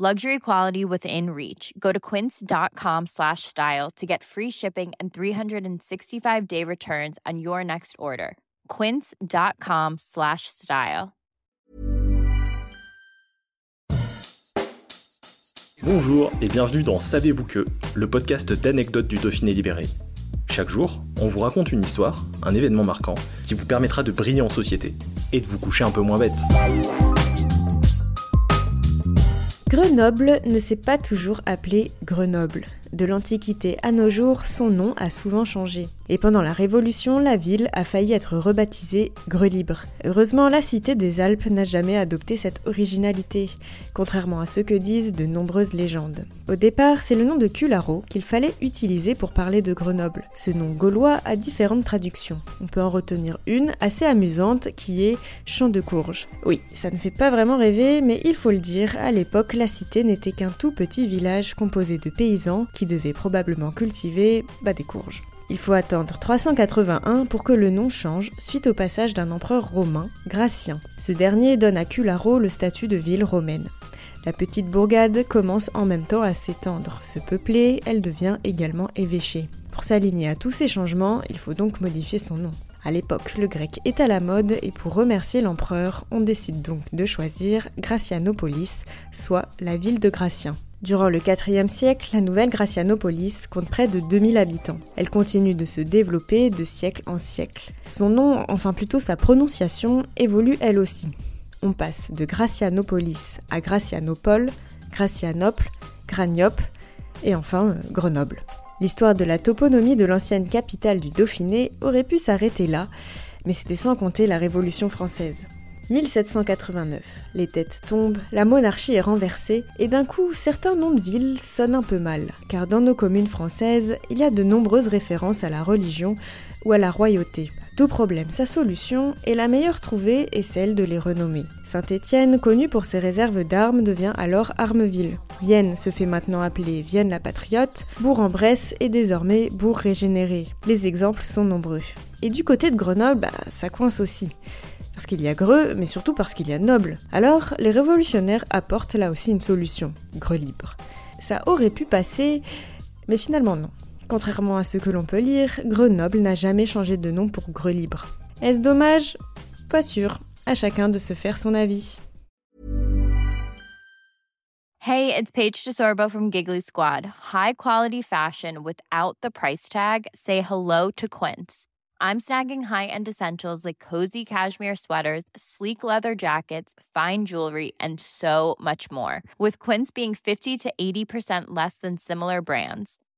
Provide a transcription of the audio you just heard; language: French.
Luxury quality within reach. Go to quince.com slash style to get free shipping and 365 day returns on your next order. Quince.com slash style. Bonjour et bienvenue dans Savez-vous que, le podcast d'anecdotes du Dauphiné libéré. Chaque jour, on vous raconte une histoire, un événement marquant, qui vous permettra de briller en société et de vous coucher un peu moins bête. Grenoble ne s'est pas toujours appelé Grenoble. De l'Antiquité à nos jours, son nom a souvent changé. Et pendant la Révolution, la ville a failli être rebaptisée Grelibre. Heureusement, la cité des Alpes n'a jamais adopté cette originalité, contrairement à ce que disent de nombreuses légendes. Au départ, c'est le nom de Cularo qu'il fallait utiliser pour parler de Grenoble. Ce nom gaulois a différentes traductions. On peut en retenir une assez amusante qui est Champ de courge. Oui, ça ne fait pas vraiment rêver, mais il faut le dire, à l'époque, la cité n'était qu'un tout petit village composé de paysans qui devaient probablement cultiver bah, des courges. Il faut attendre 381 pour que le nom change suite au passage d'un empereur romain, Gratien. Ce dernier donne à Cularo le statut de ville romaine. La petite bourgade commence en même temps à s'étendre. Se peupler, elle devient également évêchée. Pour s'aligner à tous ces changements, il faut donc modifier son nom. À l'époque, le grec est à la mode et pour remercier l'empereur, on décide donc de choisir Gracianopolis, soit la ville de Gratien. Durant le IVe siècle, la nouvelle Gracianopolis compte près de 2000 habitants. Elle continue de se développer de siècle en siècle. Son nom, enfin plutôt sa prononciation, évolue elle aussi. On passe de Gracianopolis à Gracianopole, Gracianople, Gragnope et enfin euh, Grenoble. L'histoire de la toponymie de l'ancienne capitale du Dauphiné aurait pu s'arrêter là, mais c'était sans compter la Révolution française. 1789. Les têtes tombent, la monarchie est renversée, et d'un coup, certains noms de villes sonnent un peu mal, car dans nos communes françaises, il y a de nombreuses références à la religion ou à la royauté. Tout problème, sa solution, et la meilleure trouvée est celle de les renommer. Saint-Étienne, connu pour ses réserves d'armes, devient alors Armeville. Vienne se fait maintenant appeler Vienne la Patriote, Bourg-en-Bresse est désormais Bourg régénéré. Les exemples sont nombreux. Et du côté de Grenoble, bah, ça coince aussi. Parce qu'il y a Greux, mais surtout parce qu'il y a Noble. Alors, les révolutionnaires apportent là aussi une solution, Greux libre. Ça aurait pu passer, mais finalement non. Contrairement à ce que l'on peut lire, Grenoble n'a jamais changé de nom pour Greux libre. Est-ce dommage? Pas sûr. À chacun de se faire son avis. Hey, it's Paige DeSorbo from Giggly Squad. High quality fashion without the price tag? Say hello to Quince. I'm snagging high-end essentials like cozy cashmere sweaters, sleek leather jackets, fine jewelry, and so much more. With Quince being 50 to 80% less than similar brands.